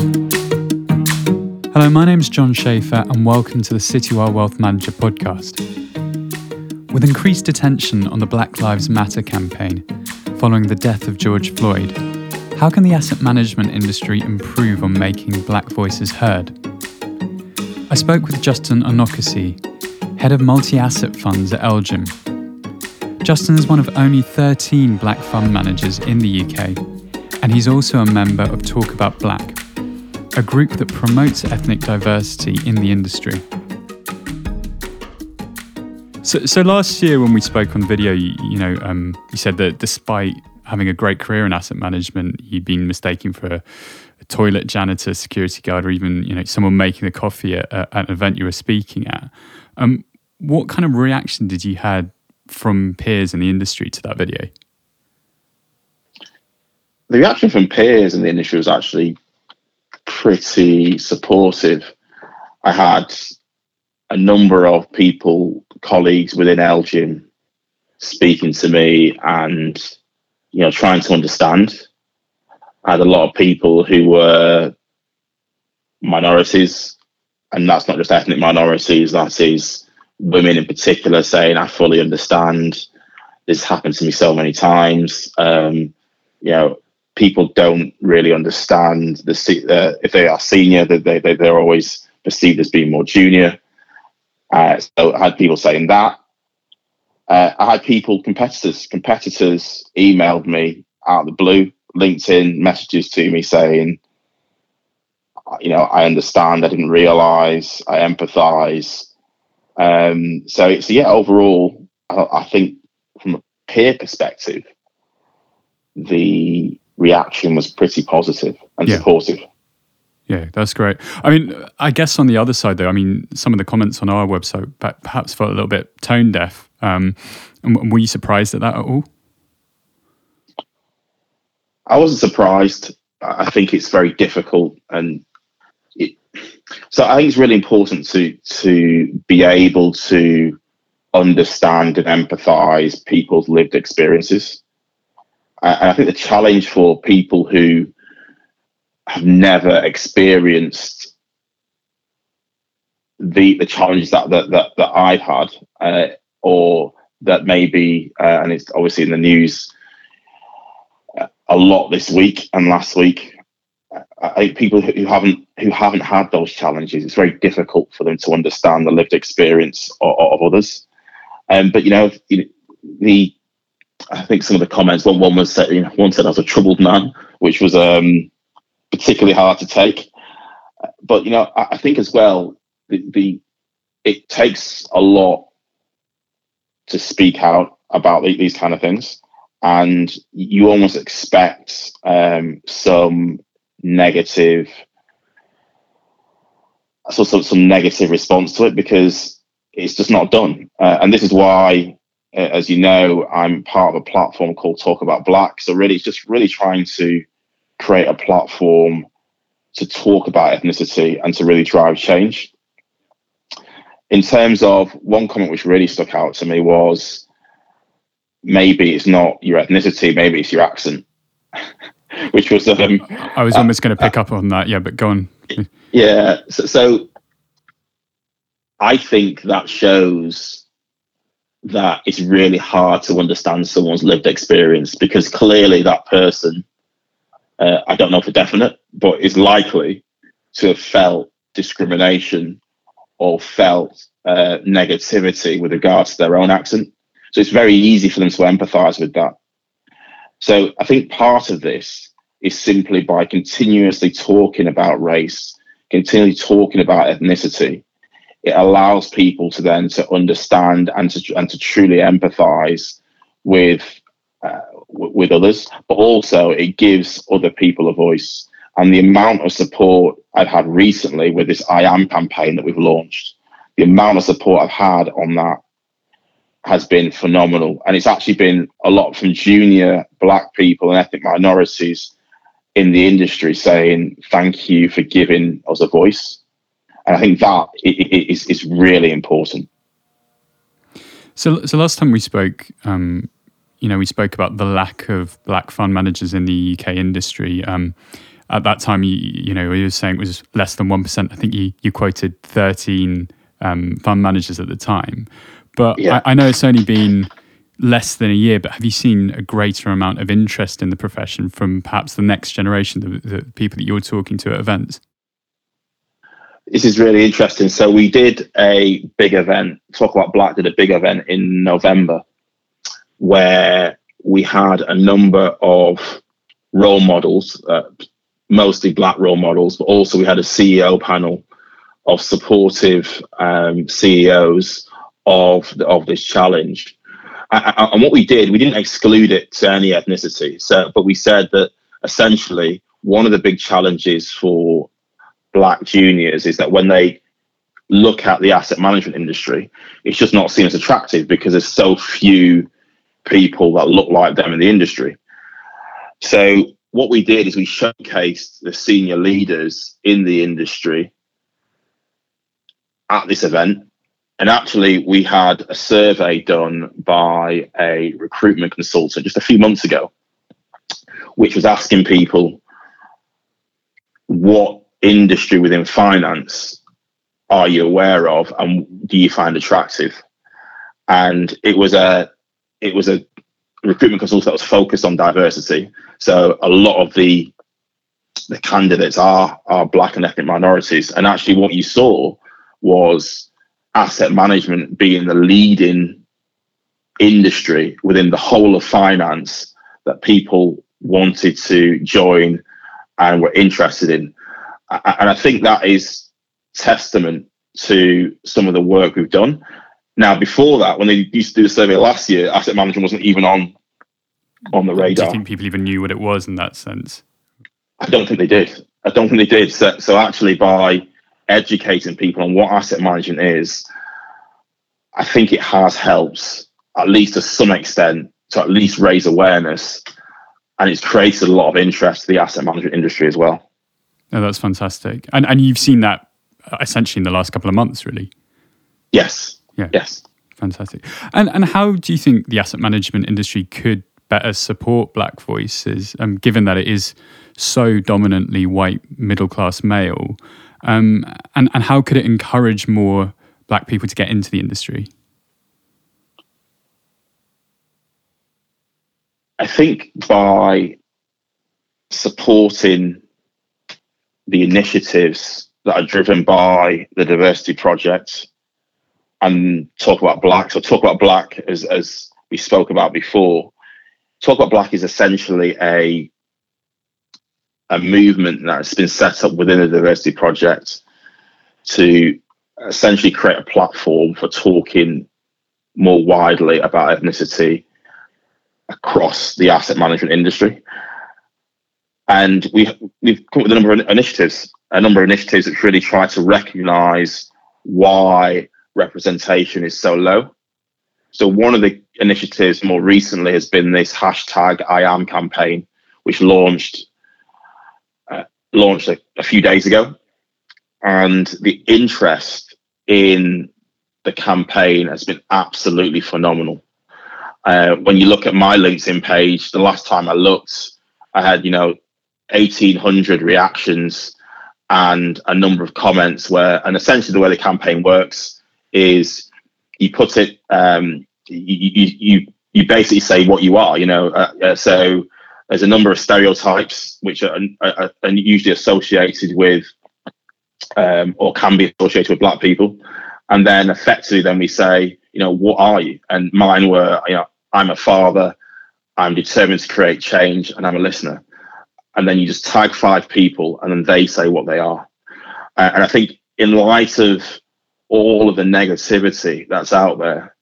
Hello, my name is John Schaefer, and welcome to the Citywire Wealth Manager podcast. With increased attention on the Black Lives Matter campaign following the death of George Floyd, how can the asset management industry improve on making black voices heard? I spoke with Justin Onuekwusi, head of multi asset funds at LGIM. Justin is one of only 13 black fund managers in the UK, and he's also a member of Talk About Black, a group that promotes ethnic diversity in the industry. So, so last year when we spoke on video, you, you know, um, you said that despite having a great career in asset management, you'd been mistaken for a, a toilet janitor, security guard, or even you know someone making the coffee at, at an event you were speaking at. Um, what kind of reaction did you had from peers in the industry to that video? The reaction from peers in the industry was actually pretty supportive. I had a number of people, colleagues within LGIM, speaking to me and you know trying to understand. I had a lot of people who were minorities, and that's not just ethnic minorities. That is women in particular saying, "I fully understand. This happened to me so many times." Um, you know, people don't really understand the uh, if they are senior, that they, they they're always perceived as being more junior. Uh, so I had people saying that. Uh, I had people, competitors, competitors emailed me out of the blue, LinkedIn messages to me saying, you know, I understand, I didn't realize, I empathize. Um, so it's, yeah, overall, I, I think from a peer perspective, the reaction was pretty positive and yeah. supportive. Yeah, that's great. I mean, I guess on the other side, though, I mean, some of the comments on our website perhaps felt a little bit tone deaf. Um, were you surprised at that at all? I wasn't surprised. I think it's very difficult, and it, so I think it's really important to to be able to understand and empathise people's lived experiences. And I think the challenge for people who have never experienced the the challenges that that that, that I've had, uh, or that maybe, uh, and it's obviously in the news a lot this week and last week. I think people who haven't who haven't had those challenges, it's very difficult for them to understand the lived experience of, of others. Um, but you know, the I think some of the comments. One one was said, you know, one said I was a troubled man, which was um, particularly hard to take. But you know, I, I think as well, the, the, it takes a lot to speak out about these kind of things, and you almost expect um, some negative, so some, some negative response to it because it's just not done. Uh, and this is why, as you know, I'm part of a platform called Talk About Black. So really, it's just really trying to create a platform to talk about ethnicity and to really drive change. In terms of one comment which really stuck out to me was maybe it's not your ethnicity, maybe it's your accent. which was um, I was almost uh, going to pick uh, up on that, yeah, but go on. yeah, so, so I think that shows that it's really hard to understand someone's lived experience because clearly that person uh, I don't know for definite, but is likely to have felt discrimination or felt uh, negativity with regards to their own accent. So it's very easy for them to empathize with that. So I think part of this is simply by continuously talking about race, continually talking about ethnicity, it allows people to then to understand and to and to truly empathize with uh, with others, but also it gives other people a voice. And the amount of support I've had recently with this I Am campaign that we've launched, the amount of support I've had on that has been phenomenal. And it's actually been a lot from junior black people and ethnic minorities in the industry saying, thank you for giving us a voice. And I think that is, is really important. So, so last time we spoke, um, you know, we spoke about the lack of black fund managers in the UK industry. Um, at that time, you, you know, you were saying it was less than 1%. I think you, you quoted 13 um, fund managers at the time. But yeah. I, I know it's only been less than a year, but have you seen a greater amount of interest in the profession from perhaps the next generation, the, the people that you're talking to at events? This is really interesting. So we did a big event. Talk about Black did a big event in November, where we had a number of role models, uh, mostly black role models, but also we had a CEO panel of supportive um, CEOs of the, of this challenge. And what we did, we didn't exclude it to any ethnicity. So, but we said that essentially one of the big challenges for black juniors is that when they look at the asset management industry, it's just not seen as attractive because there's so few people that look like them in the industry. So what we did is we showcased the senior leaders in the industry at this event and actually, we had a survey done by a recruitment consultant just a few months ago, which was asking people what industry within finance are you aware of and do you find attractive? And it was a it was a recruitment consultant that was focused on diversity. So a lot of the the candidates are are black and ethnic minorities. And actually what you saw was asset management being the leading industry within the whole of finance that people wanted to join and were interested in. And I think that is testament to some of the work we've done. Now, before that, when they used to do the survey last year, asset management wasn't even on on the radar. Do you think people even knew what it was in that sense? I don't think they did. I don't think they did. So, so actually, by educating people on what asset management is, I think it has helped, at least to some extent, to at least raise awareness. And it's created a lot of interest in the asset management industry as well. Oh, that's fantastic. And and you've seen that uh, essentially in the last couple of months, really. Yes. Yeah. Yes. Fantastic. And and how do you think the asset management industry could better support black voices, um, given that it is so dominantly white middle class male? Um, and, and how could it encourage more black people to get into the industry? I think by supporting the initiatives that are driven by the diversity project and talk about black. So talk about black as as we spoke about before. Talk about black is essentially a a movement that's been set up within the diversity project to essentially create a platform for talking more widely about ethnicity across the asset management industry. And we, we've come up with a number of initiatives, a number of initiatives that really try to recognize why representation is so low. So one of the initiatives more recently has been this hashtag I am campaign, which launched uh, launched a, a few days ago. And the interest in the campaign has been absolutely phenomenal. Uh, when you look at my LinkedIn page, the last time I looked, I had, you know, 1800 reactions and a number of comments where, and essentially the way the campaign works is you put it, um, you, you, you, basically say what you are, you know, uh, uh, so there's a number of stereotypes which are, are, are usually associated with um, or can be associated with black people. And then effectively then we say you know what are you? And mine were you know i'm a father i'm determined to create change and i'm a listener and then you just tag five people and then they say what they are uh, and i think in light of all of the negativity that's out there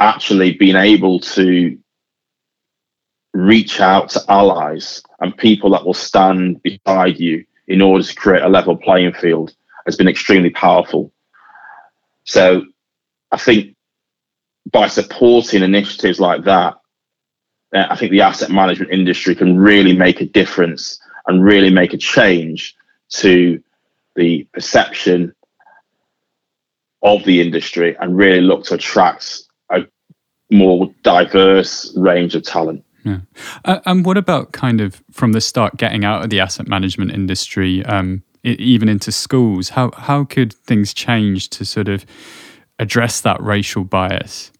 actually being able to reach out to allies and people that will stand beside you in order to create a level playing field has been extremely powerful. So I think by supporting initiatives like that, uh, I think the asset management industry can really make a difference and really make a change to the perception of the industry and really look to attract a more diverse range of talent. Yeah. Uh, and what about kind of from the start getting out of the asset management industry, um, it, even into schools? How how could things change to sort of address that racial bias?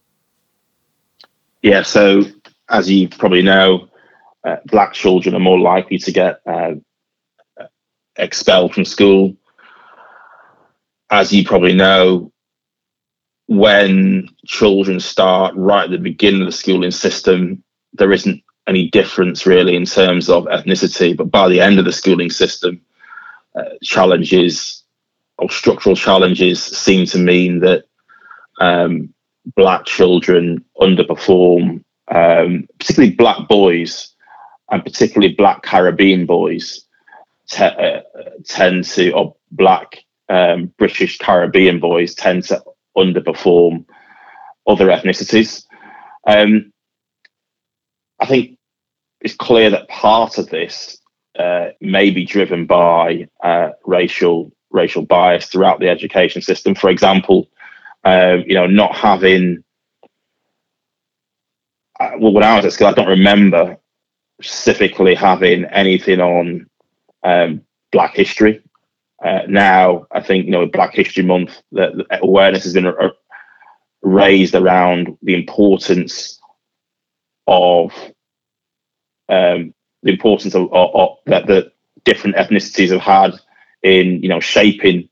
Yeah. So as you probably know, uh, black children are more likely to get uh, expelled from school. As you probably know, when children start right at the beginning of the schooling system, there isn't any difference really in terms of ethnicity. But by the end of the schooling system, uh, challenges or structural challenges seem to mean that um, black children underperform, um, particularly black boys and particularly black Caribbean boys te- uh, tend to, or black um, British Caribbean boys tend to underperform other ethnicities. Um, I think it's clear that part of this uh, may be driven by uh, racial racial bias throughout the education system. For example, um, you know, not having uh, well, when I was at school, I don't remember specifically having anything on um, Black history. Uh, now, I think you know, Black History Month, the awareness has been uh, raised around the importance of um, the importance of, of, of, that the different ethnicities have had in you know shaping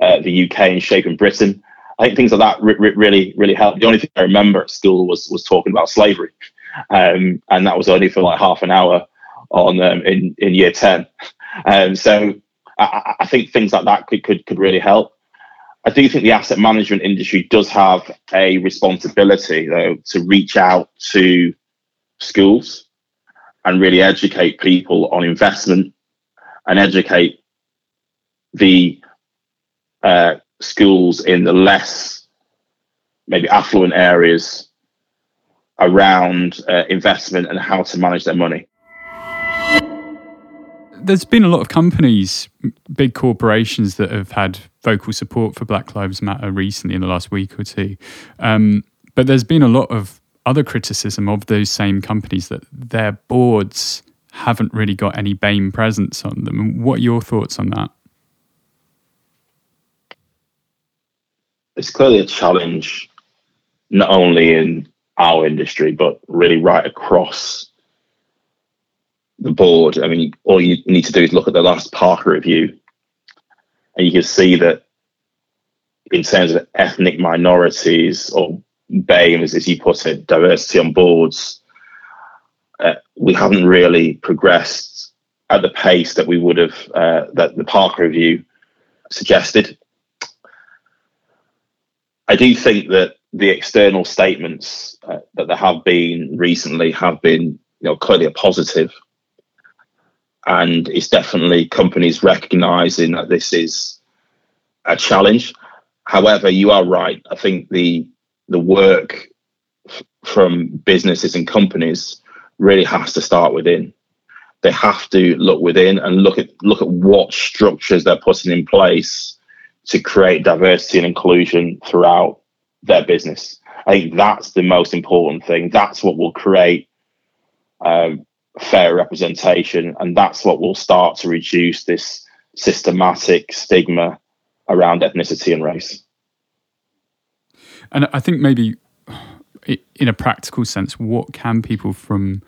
uh, the UK and shaping Britain. I think things like that re- really really helped. The only thing I remember at school was was talking about slavery, um, and that was only for like half an hour on um, in in year ten. Um, so I, I, think things like that could, could could really help. I do think the asset management industry does have a responsibility though to reach out to schools and really educate people on investment and educate the uh, schools in the less maybe affluent areas around uh, investment and how to manage their money. There's been a lot of companies, big corporations that have had vocal support for Black Lives Matter recently in the last week or two. Um, but there's been a lot of other criticism of those same companies that their boards haven't really got any BAME presence on them. What are your thoughts on that? It's clearly a challenge, not only in our industry, but really right across the board. I mean, all you need to do is look at the last Parker review, and you can see that in terms of ethnic minorities or BAME, as you put it, diversity on boards, uh, we haven't really progressed at the pace that we would have, uh, that the Parker Review suggested. I do think that the external statements uh, that there have been recently have been, you know, clearly a positive, and it's definitely companies recognizing that this is a challenge. However, you are right. I think the the work f- from businesses and companies really has to start within. They have to look within and look at look at what structures they're putting in place to create diversity and inclusion throughout their business. I think that's the most important thing. That's what will create um, fair representation, and that's what will start to reduce this systematic stigma around ethnicity and race. And I think maybe in a practical sense, what can people from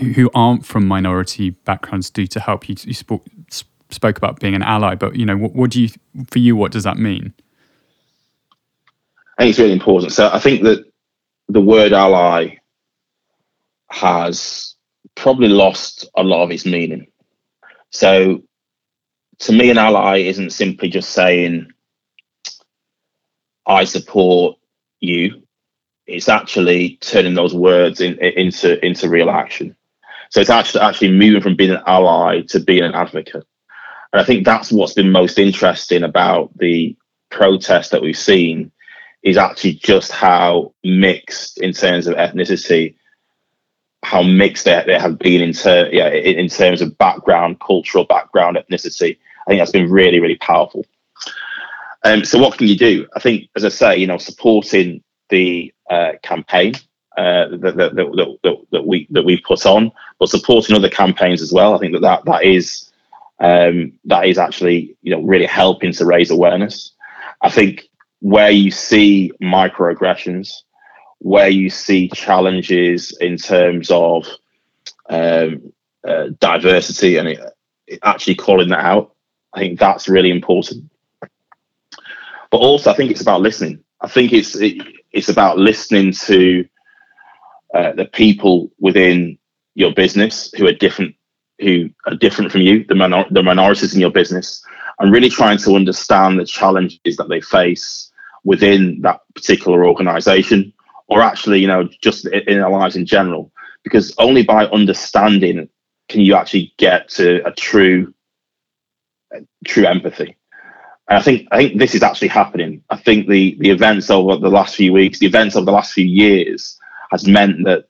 who aren't from minority backgrounds do to help you? You spoke, about being an ally, but you know, what, what do you for you? What does that mean? I think it's really important. So I think that the word ally has probably lost a lot of its meaning. So to me, an ally isn't simply just saying I support you. It's actually turning those words in, into into real action. So it's actually actually moving from being an ally to being an advocate. And I think that's what's been most interesting about the protest that we've seen is actually just how mixed in terms of ethnicity, how mixed they, they have been in, ter- yeah, in, terms of background, cultural background, ethnicity. I think that's been really, really powerful. Um, so what can you do? I think, as I say, you know, supporting the uh, campaign uh, that, that, that, that, that, we that we put on, but supporting other campaigns as well. I think that that, that is um, that is actually you know really helping to raise awareness. I think where you see microaggressions, where you see challenges in terms of um, uh, diversity and it, actually calling that out, I think that's really important. But also, I think it's about listening. I think it's it, it's about listening to uh, the people within your business who are different, who are different from you, the, minor- the minorities in your business, and really trying to understand the challenges that they face within that particular organization, or actually, you know, just in their lives in general. Because only by understanding can you actually get to a true, a true empathy. And I think I think this is actually happening. I think the the events over the last few weeks, the events over the last few years, has meant that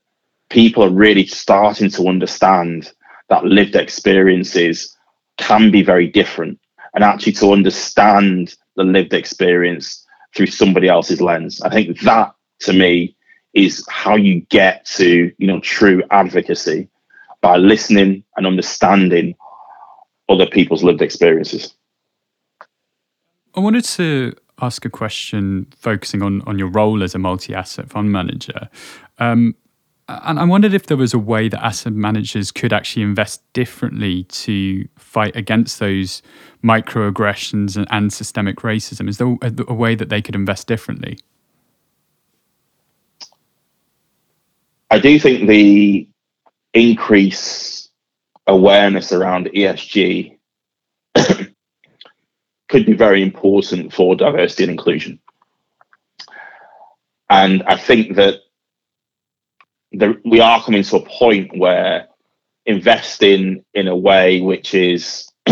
people are really starting to understand that lived experiences can be very different, and actually to understand the lived experience through somebody else's lens. I think that to me is how you get to you know true advocacy by listening and understanding other people's lived experiences. I wanted to ask a question focusing on, on your role as a multi asset fund manager. Um, and I wondered if there was a way that asset managers could actually invest differently to fight against those microaggressions and, and systemic racism. Is there a, a way that they could invest differently? I do think the increase awareness around ESG could be very important for diversity and inclusion. And I think that we are coming to a point where investing in a way which is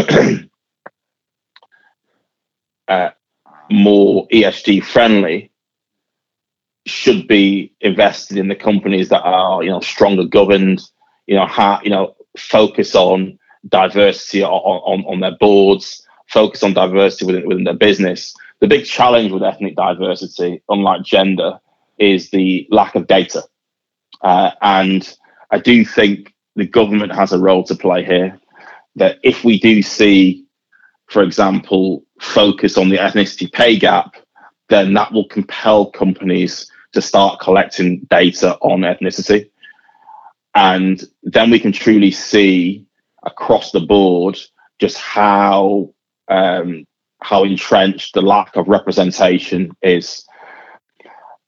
uh, more ESG friendly should be invested in the companies that are you know stronger governed, you know, ha- you know, focus on diversity on, on, on their boards, focus on diversity within, within their business. The big challenge with ethnic diversity, unlike gender, is the lack of data. Uh, and I do think the government has a role to play here. That if we do see, for example, focus on the ethnicity pay gap, then that will compel companies to start collecting data on ethnicity. And then we can truly see across the board just how um, how entrenched the lack of representation is.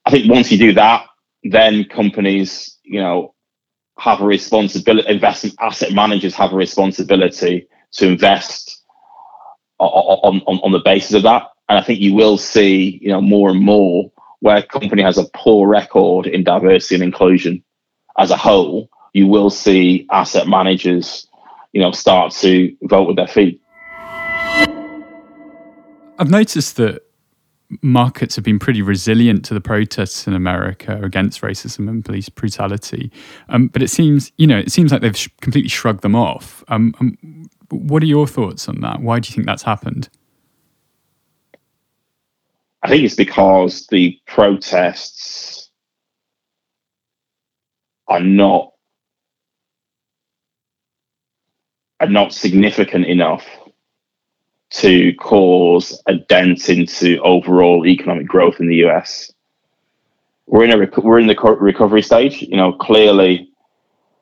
I think once you do that, then companies, you know, have a responsibility. Investment asset managers have a responsibility to invest on, on on the basis of that. And I think you will see, you know, more and more where a company has a poor record in diversity and inclusion as a whole, you will see asset managers, you know, start to vote with their feet. I've noticed that markets have been pretty resilient to the protests in America against racism and police brutality. Um, but it seems, you know, it seems like they've sh- completely shrugged them off. Um, um, what are your thoughts on that? Why do you think that's happened? I think it's because the protests are not are not significant enough to cause a dent into overall economic growth in the US. We're in a rec- we're in the recovery stage. You know, clearly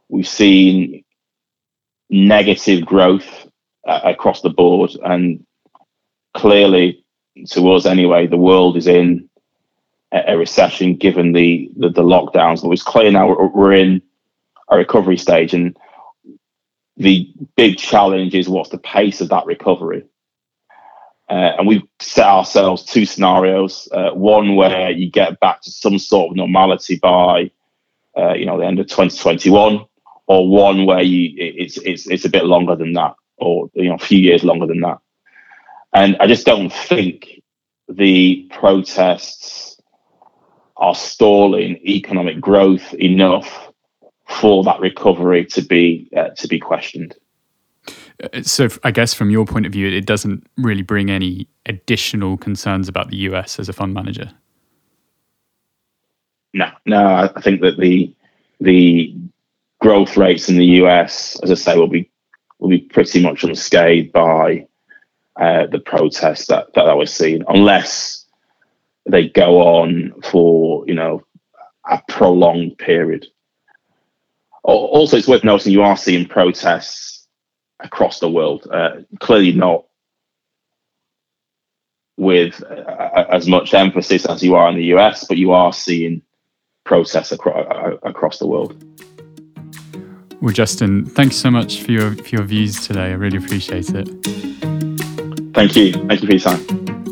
we've seen negative growth uh, across the board, and clearly, to us anyway, the world is in a, a recession given the, the, the lockdowns. But it's clear now we're, we're in a recovery stage, and the big challenge is what's the pace of that recovery. Uh, and we've set ourselves two scenarios. Uh, one where you get back to some sort of normality by, uh, you know, the end of 2021, or one where you it's it's it's a bit longer than that, or you know, a few years longer than that. And I just don't think the protests are stalling economic growth enough for that recovery to be uh, to be questioned. So, I guess from your point of view, it doesn't really bring any additional concerns about the US as a fund manager. no, no. I think that the the growth rates in the US, as I say, will be will be pretty much unscathed by uh, the protests that that I was seeing, unless they go on for you know a prolonged period. Also, it's worth noting you are seeing protests across the world. Uh, clearly, not with uh, as much emphasis as you are in the US, but you are seeing protests across, across the world. Well, Justin, thanks so much for your for your views today. I really appreciate it. Thank you. Thank you for your time.